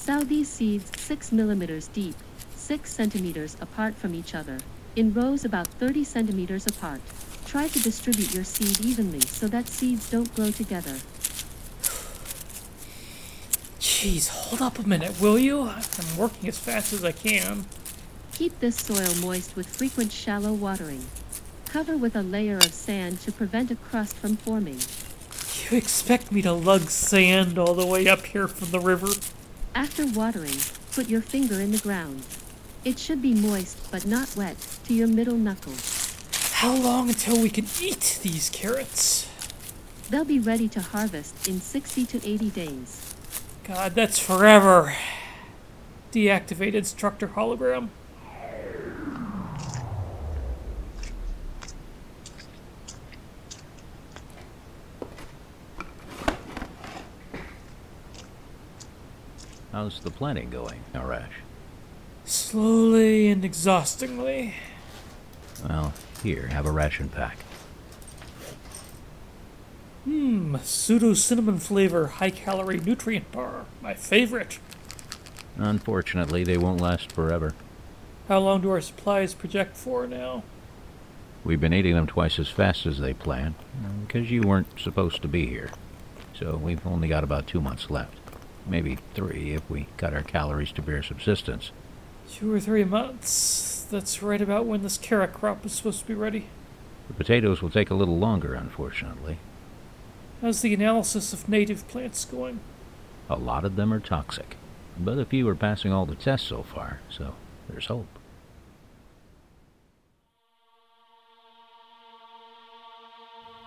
Sow these seeds 6 millimeters deep, 6 centimeters apart from each other, in rows about 30 centimeters apart. Try to distribute your seed evenly so that seeds don't grow together. Jeez, hold up a minute, will you? I'm working as fast as I can. Keep this soil moist with frequent shallow watering. Cover with a layer of sand to prevent a crust from forming. You expect me to lug sand all the way up here from the river? After watering, put your finger in the ground. It should be moist but not wet to your middle knuckle. How long until we can eat these carrots? They'll be ready to harvest in 60 to 80 days. God, that's forever. Deactivate instructor hologram. How's the planning going, Arash? Slowly and exhaustingly. Well, here, have a ration pack. Hmm, pseudo cinnamon flavor high calorie nutrient bar. My favorite. Unfortunately, they won't last forever. How long do our supplies project for now? We've been eating them twice as fast as they planned, because you weren't supposed to be here. So we've only got about two months left. Maybe three if we cut our calories to bare subsistence. Two or three months. That's right about when this carrot crop is supposed to be ready. The potatoes will take a little longer, unfortunately. How's the analysis of native plants going? A lot of them are toxic, but a few are passing all the tests so far, so there's hope.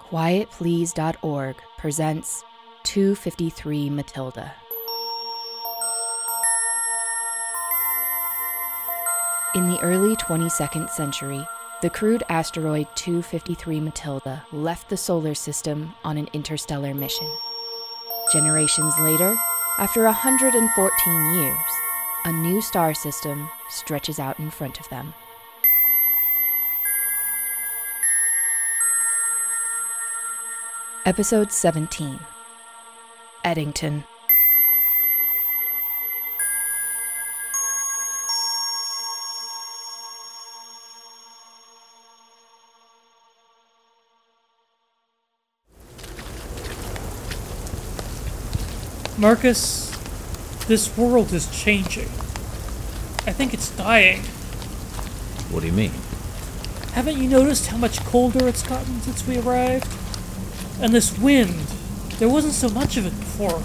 QuietPlease.org presents 253 Matilda. In the early 22nd century, the crewed asteroid 253 Matilda left the solar system on an interstellar mission. Generations later, after 114 years, a new star system stretches out in front of them. Episode 17 Eddington. Marcus, this world is changing. I think it's dying. What do you mean? Haven't you noticed how much colder it's gotten since we arrived? And this wind, there wasn't so much of it before.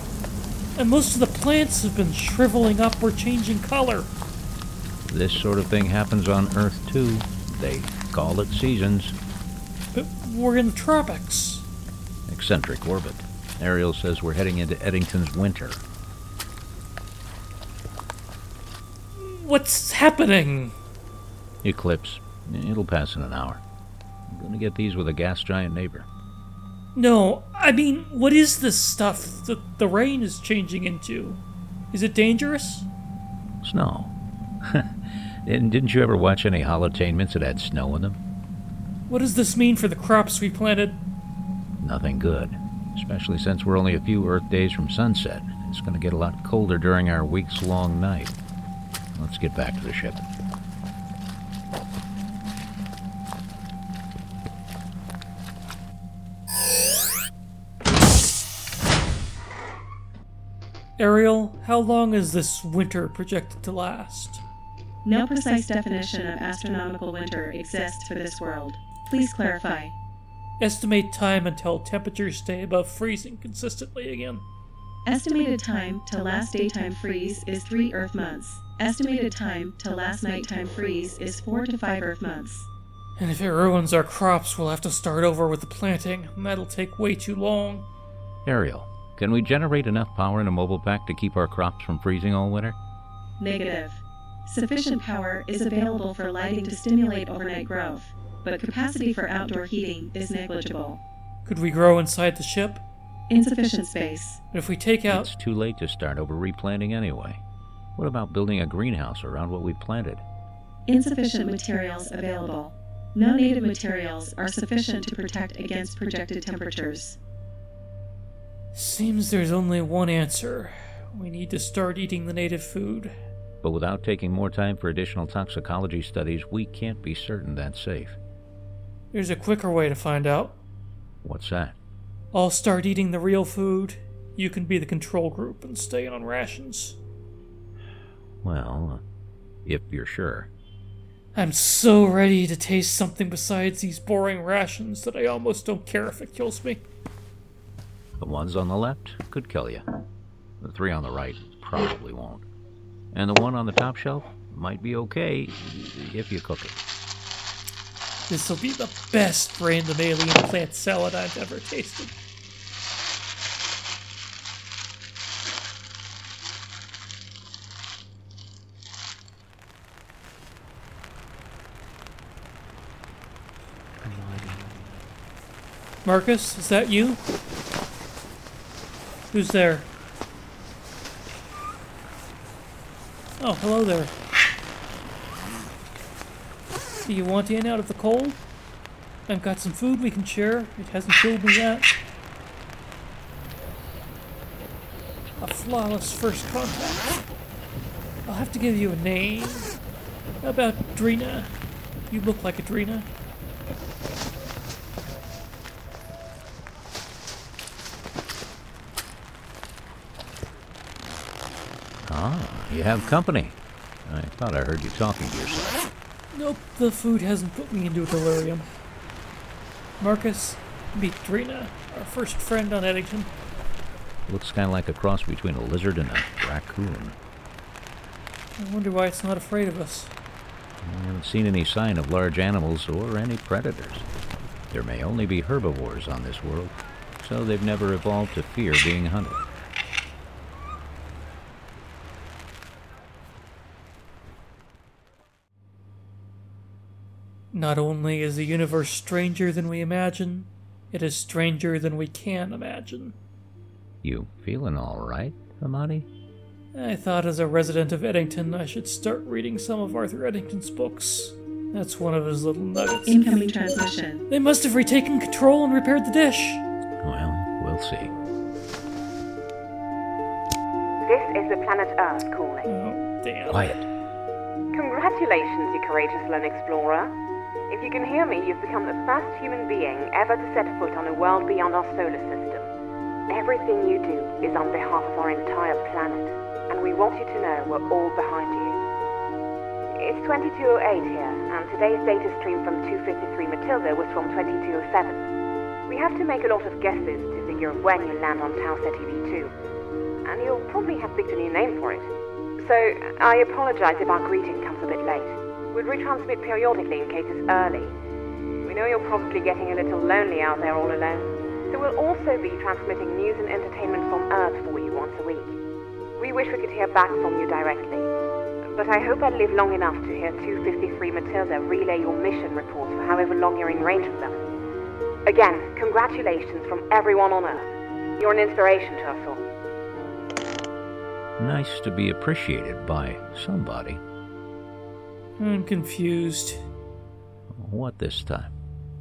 And most of the plants have been shriveling up or changing color. This sort of thing happens on Earth too. They call it seasons. But we're in the tropics. Eccentric orbit. Ariel says we're heading into Eddington's winter. What's happening? Eclipse. It'll pass in an hour. I'm gonna get these with a gas giant neighbor. No, I mean, what is this stuff that the rain is changing into? Is it dangerous? Snow. and didn't you ever watch any holotainments that had snow in them? What does this mean for the crops we planted? Nothing good. Especially since we're only a few Earth days from sunset. It's going to get a lot colder during our weeks long night. Let's get back to the ship. Ariel, how long is this winter projected to last? No precise definition of astronomical winter exists for this world. Please clarify. Estimate time until temperatures stay above freezing consistently again. Estimated time to last daytime freeze is 3 Earth months. Estimated time to last nighttime freeze is 4 to 5 Earth months. And if it ruins our crops, we'll have to start over with the planting, and that'll take way too long. Ariel, can we generate enough power in a mobile pack to keep our crops from freezing all winter? Negative. Sufficient power is available for lighting to stimulate overnight growth, but capacity for outdoor heating is negligible. Could we grow inside the ship? Insufficient space. But if we take out. It's too late to start over replanting anyway. What about building a greenhouse around what we've planted? Insufficient materials available. No native materials are sufficient to protect against projected temperatures. Seems there's only one answer. We need to start eating the native food. But without taking more time for additional toxicology studies, we can't be certain that's safe. There's a quicker way to find out. What's that? I'll start eating the real food. You can be the control group and stay on rations. Well, uh, if you're sure. I'm so ready to taste something besides these boring rations that I almost don't care if it kills me. The ones on the left could kill you. The three on the right probably won't. And the one on the top shelf might be okay if you cook it. This'll be the best random alien plant salad I've ever tasted. Marcus, is that you? Who's there? Oh, hello there. Do you want in out of the cold? I've got some food we can share. It hasn't killed me yet. A flawless first contact. I'll have to give you a name. How about Drina? You look like a Drina. Ah, you have company. I thought I heard you talking to yourself. Nope, the food hasn't put me into a delirium. Marcus, meet Drina, our first friend on Eddington. Looks kind of like a cross between a lizard and a raccoon. I wonder why it's not afraid of us. I haven't seen any sign of large animals or any predators. There may only be herbivores on this world, so they've never evolved to fear being hunted. Not only is the universe stranger than we imagine, it is stranger than we can imagine. You feeling all right, Ahmadi? I thought as a resident of Eddington I should start reading some of Arthur Eddington's books. That's one of his little nuggets. Incoming transmission. They must have retaken control and repaired the dish. Well, we'll see. This is the planet Earth calling. Oh, damn. Quiet. Congratulations, you courageous lone explorer. If you can hear me, you've become the first human being ever to set foot on a world beyond our solar system. Everything you do is on behalf of our entire planet, and we want you to know we're all behind you. It's 2208 here, and today's data stream from 253 Matilda was from 2207. We have to make a lot of guesses to figure when you land on Tau Ceti V2, and you'll probably have picked a new name for it. So, I apologize if our greeting comes a bit late. We'll retransmit periodically in case it's early. We know you're probably getting a little lonely out there all alone, so we'll also be transmitting news and entertainment from Earth for you once a week. We wish we could hear back from you directly, but I hope I live long enough to hear 253 Matilda relay your mission reports for however long you're in range of them. Again, congratulations from everyone on Earth. You're an inspiration to us all. Nice to be appreciated by somebody. I'm confused. What this time?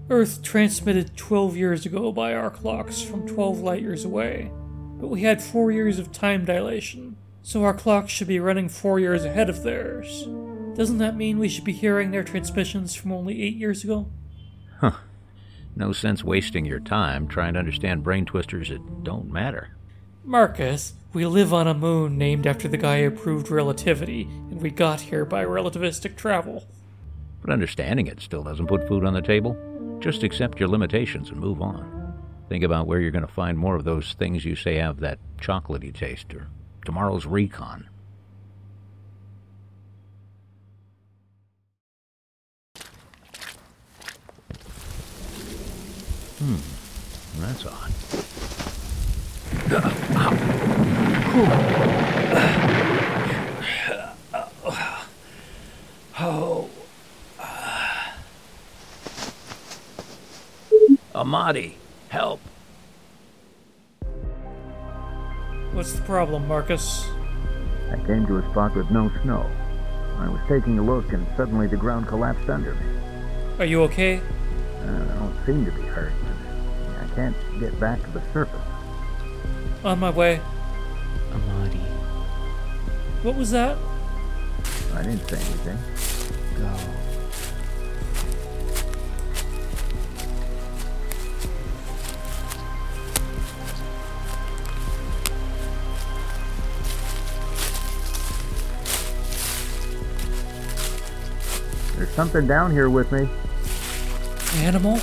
Earth transmitted 12 years ago by our clocks from 12 light years away, but we had 4 years of time dilation, so our clocks should be running 4 years ahead of theirs. Doesn't that mean we should be hearing their transmissions from only 8 years ago? Huh. No sense wasting your time trying to understand brain twisters that don't matter. Marcus, we live on a moon named after the guy who proved relativity, and we got here by relativistic travel. But understanding it still doesn't put food on the table. Just accept your limitations and move on. Think about where you're going to find more of those things you say have that chocolatey taste, or tomorrow's recon. Hmm, that's odd. Ahmadi, help! What's the problem, Marcus? I came to a spot with no snow. I was taking a look, and suddenly the ground collapsed under me. Are you okay? Uh, I don't seem to be hurt, but I can't get back to the surface. On my way. What was that? I didn't say anything. Go. There's something down here with me. Animal?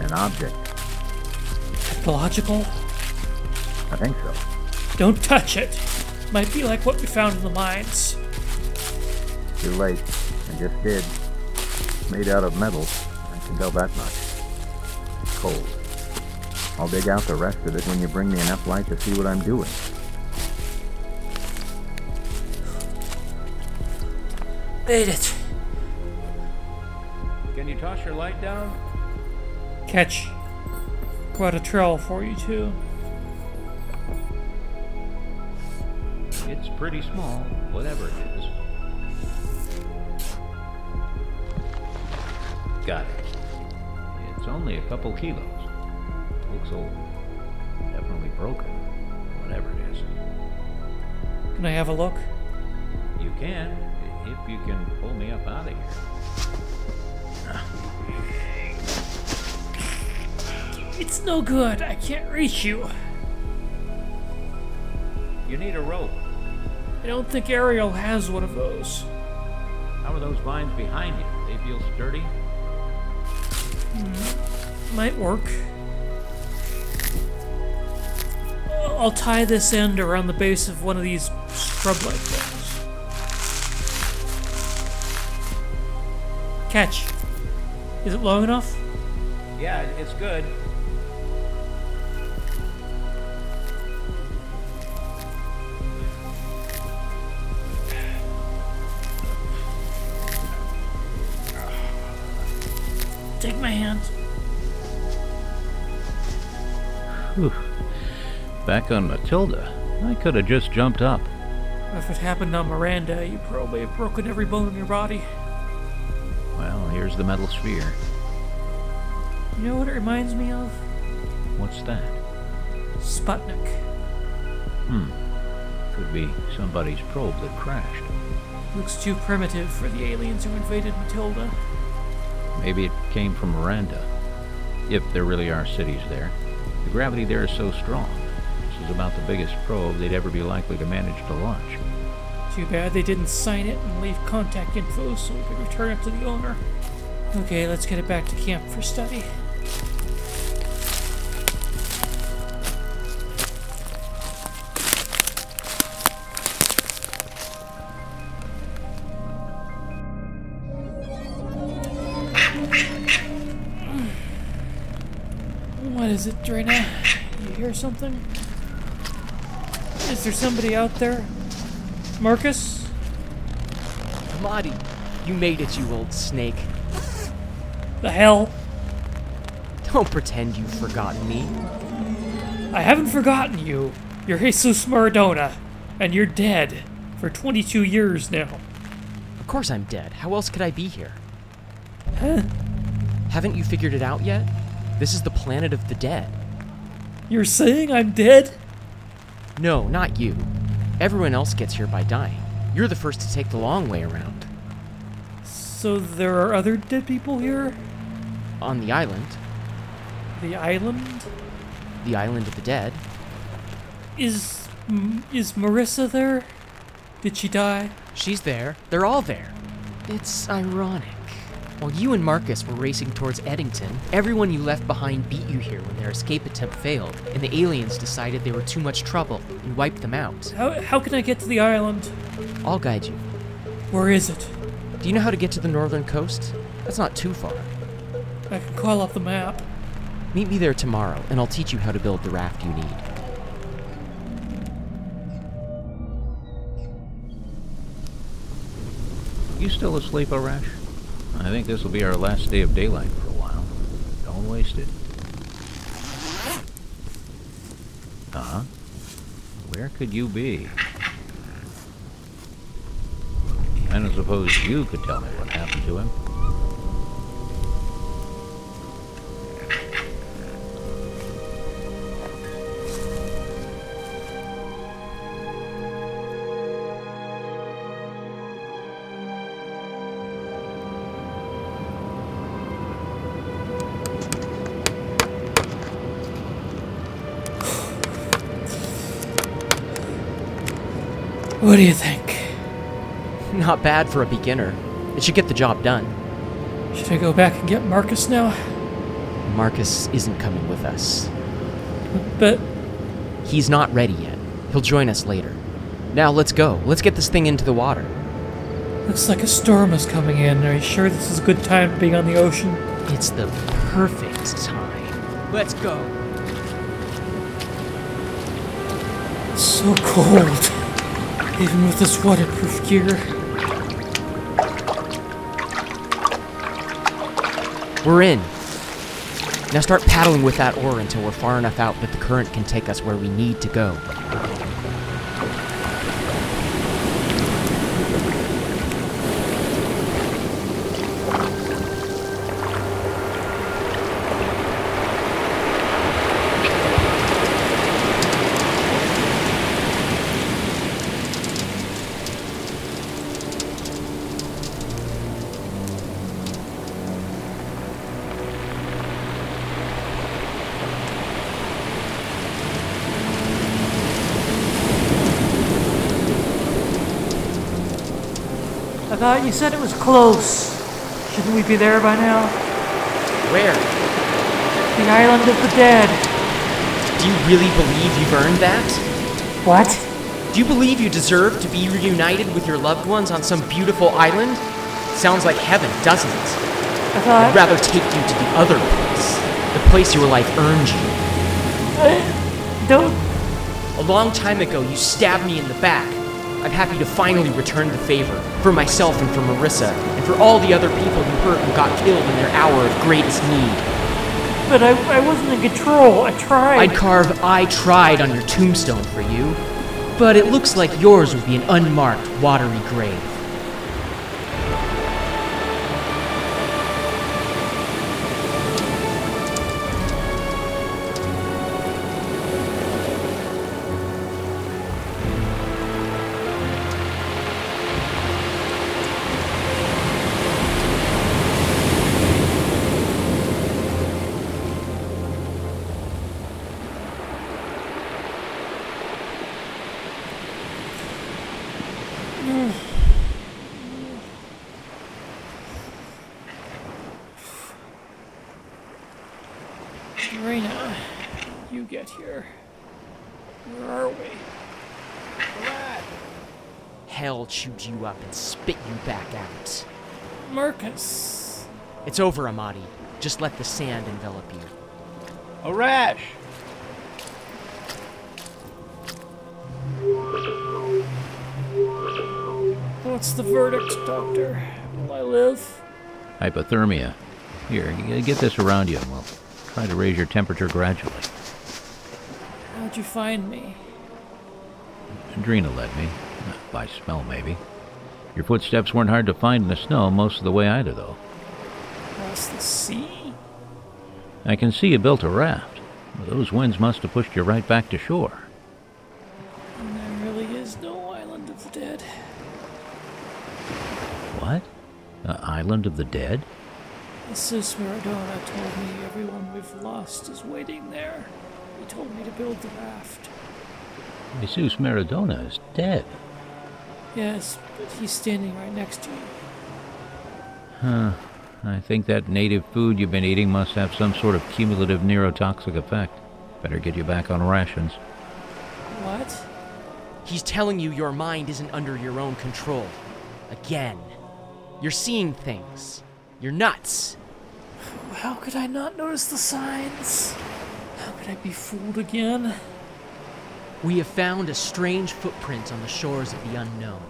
An object. Technological? I think so. Don't touch it. Might be like what we found in the mines. Too late. I just did. It's made out of metal. I can tell that much. It's cold. I'll dig out the rest of it when you bring me enough light to see what I'm doing. Made it. Can you toss your light down? Catch. Quite a trail for you, too. It's pretty small, whatever it is. Got it. It's only a couple kilos. Looks old. Definitely broken. Whatever it is. Can I have a look? You can, if you can pull me up out of here. It's no good. I can't reach you. You need a rope. I don't think Ariel has one of those. How are those vines behind you? They feel sturdy? Hmm. Might work. I'll tie this end around the base of one of these scrub-like things. Catch. Is it long enough? Yeah, it's good. Back on Matilda, I could have just jumped up. If it happened on Miranda, you probably have broken every bone in your body. Well, here's the metal sphere. You know what it reminds me of? What's that? Sputnik. Hmm. Could be somebody's probe that crashed. Looks too primitive for the aliens who invaded Matilda. Maybe it came from Miranda. If there really are cities there. The gravity there is so strong. This is about the biggest probe they'd ever be likely to manage to launch. Too bad they didn't sign it and leave contact info so we could return it to the owner. Okay, let's get it back to camp for study. Is it, Drina? You hear something? Is there somebody out there? Marcus? Marty, you made it, you old snake. The hell? Don't pretend you've forgotten me. I haven't forgotten you. You're Jesus Maradona, and you're dead for 22 years now. Of course I'm dead. How else could I be here? Huh? Haven't you figured it out yet? This is the planet of the dead. You're saying I'm dead? No, not you. Everyone else gets here by dying. You're the first to take the long way around. So there are other dead people here? On the island, The island? the island of the dead, Is. Is Marissa there? Did she die? she's there. They're all there. It's ironic. While you and Marcus were racing towards Eddington, everyone you left behind beat you here when their escape attempt failed, and the aliens decided they were too much trouble and wiped them out. How, how can I get to the island? I'll guide you. Where is it? Do you know how to get to the northern coast? That's not too far. I can call up the map. Meet me there tomorrow, and I'll teach you how to build the raft you need. You still asleep, Arash? I think this will be our last day of daylight for a while. Don't waste it. Uh-huh. Where could you be? I don't suppose you could tell me what happened to him. What do you think? Not bad for a beginner. It should get the job done. Should I go back and get Marcus now? Marcus isn't coming with us. But He's not ready yet. He'll join us later. Now let's go. Let's get this thing into the water. looks like a storm is coming in. Are you sure this is a good time being on the ocean? It's the perfect time. Let's go. It's so cold. Even with this waterproof gear. We're in. Now start paddling with that oar until we're far enough out that the current can take us where we need to go. You said it was close. Shouldn't we be there by now? Where? The island of the dead. Do you really believe you've earned that? What? Do you believe you deserve to be reunited with your loved ones on some beautiful island? Sounds like heaven, doesn't it? I thought... I'd rather take you to the other place. The place your life earned you. Uh, don't. A long time ago, you stabbed me in the back. I'm happy to finally return the favor. For myself and for Marissa, and for all the other people who hurt and got killed in their hour of greatest need. But I, I wasn't in control. I tried. I'd carve I tried on your tombstone for you. But it looks like yours will be an unmarked, watery grave. You get here. Where are we? Hell chewed you up and spit you back out. Marcus. It's over, Ahmadi. Just let the sand envelop you. Arash! What's the verdict, Doctor? Will I live? Hypothermia. Here, get this around you and we'll try to raise your temperature gradually. You find me? Adrena led me. By smell, maybe. Your footsteps weren't hard to find in the snow most of the way either, though. Across the sea? I can see you built a raft. Those winds must have pushed you right back to shore. And there really is no island of the dead. What? The island of the dead? Jesus Maradona told me everyone we've lost is waiting there. He told me to build the raft. Jesus Maradona is dead. Yes, but he's standing right next to you. Huh. I think that native food you've been eating must have some sort of cumulative neurotoxic effect. Better get you back on rations. What? He's telling you your mind isn't under your own control. Again. You're seeing things. You're nuts. How could I not notice the signs? How could I be fooled again? We have found a strange footprint on the shores of the unknown.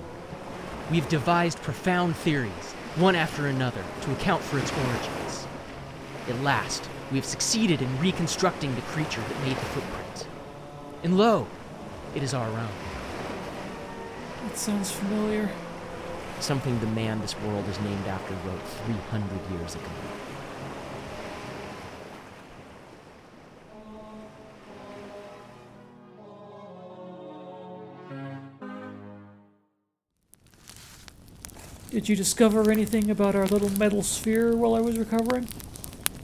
We've devised profound theories, one after another, to account for its origins. At last, we have succeeded in reconstructing the creature that made the footprint. And lo, it is our own. That sounds familiar. Something the man this world is named after wrote 300 years ago. Did you discover anything about our little metal sphere while I was recovering?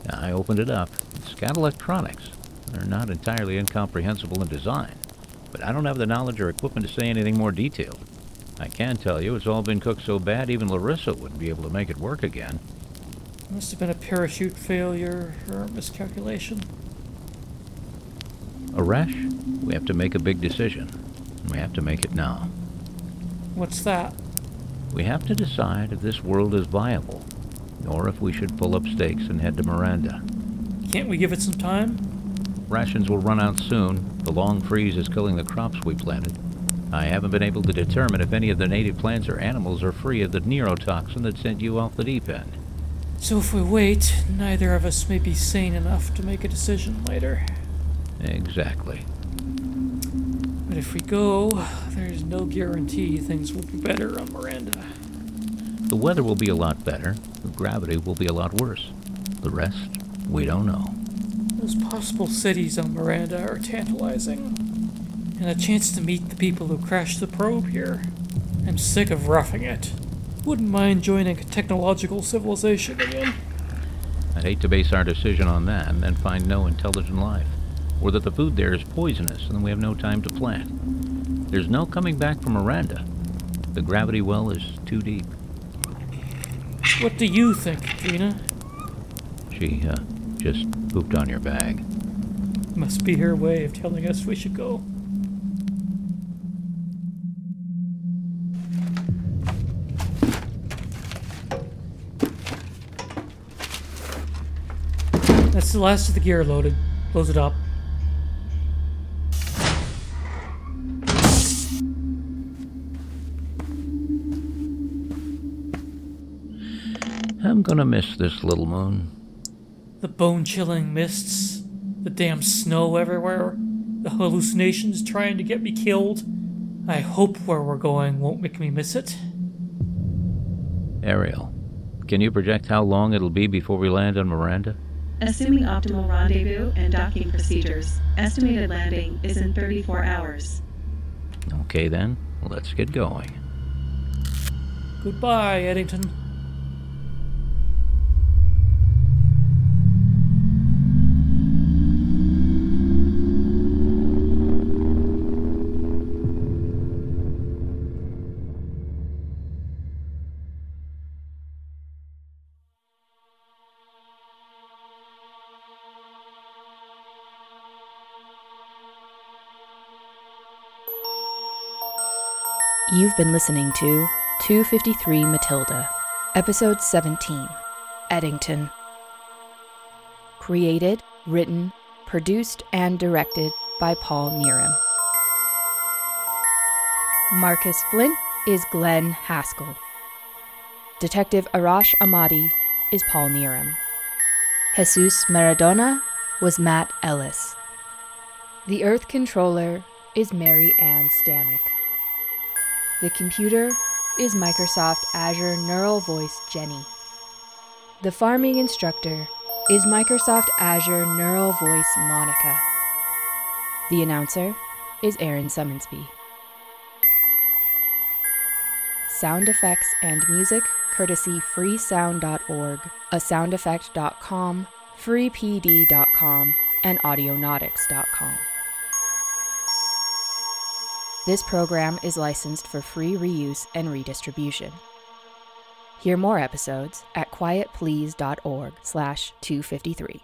I opened it up. It's got electronics. They're not entirely incomprehensible in design, but I don't have the knowledge or equipment to say anything more detailed. I can tell you it's all been cooked so bad even Larissa wouldn't be able to make it work again. Must have been a parachute failure or miscalculation. a miscalculation. Arash, we have to make a big decision. We have to make it now. What's that? We have to decide if this world is viable, or if we should pull up stakes and head to Miranda. Can't we give it some time? Rations will run out soon. The long freeze is killing the crops we planted. I haven't been able to determine if any of the native plants or animals are free of the neurotoxin that sent you off the deep end. So if we wait, neither of us may be sane enough to make a decision later. Exactly. But if we go, there's no guarantee things will be better on Miranda. The weather will be a lot better. The gravity will be a lot worse. The rest, we don't know. Those possible cities on Miranda are tantalizing. And a chance to meet the people who crashed the probe here. I'm sick of roughing it. Wouldn't mind joining a technological civilization again. I'd hate to base our decision on that and then find no intelligent life. Or that the food there is poisonous and then we have no time to plant. There's no coming back from Miranda. The gravity well is too deep. What do you think, Trina? She, uh, just pooped on your bag. Must be her way of telling us we should go. That's the last of the gear loaded. Close it up. I'm gonna miss this little moon. The bone chilling mists, the damn snow everywhere, the hallucinations trying to get me killed. I hope where we're going won't make me miss it. Ariel, can you project how long it'll be before we land on Miranda? Assuming optimal rendezvous and docking procedures, estimated landing is in 34 hours. Okay then, let's get going. Goodbye, Eddington. You've been listening to 253 Matilda, Episode 17 Eddington. Created, written, produced, and directed by Paul Neram. Marcus Flint is Glenn Haskell. Detective Arash Ahmadi is Paul Neram. Jesus Maradona was Matt Ellis. The Earth Controller is Mary Ann Stanek. The computer is Microsoft Azure Neural Voice Jenny. The farming instructor is Microsoft Azure Neural Voice Monica. The announcer is Aaron Summonsby. Sound effects and music courtesy freesound.org, a soundeffect.com, freepd.com, and audionautix.com. This program is licensed for free reuse and redistribution. Hear more episodes at quietplease.org slash 253.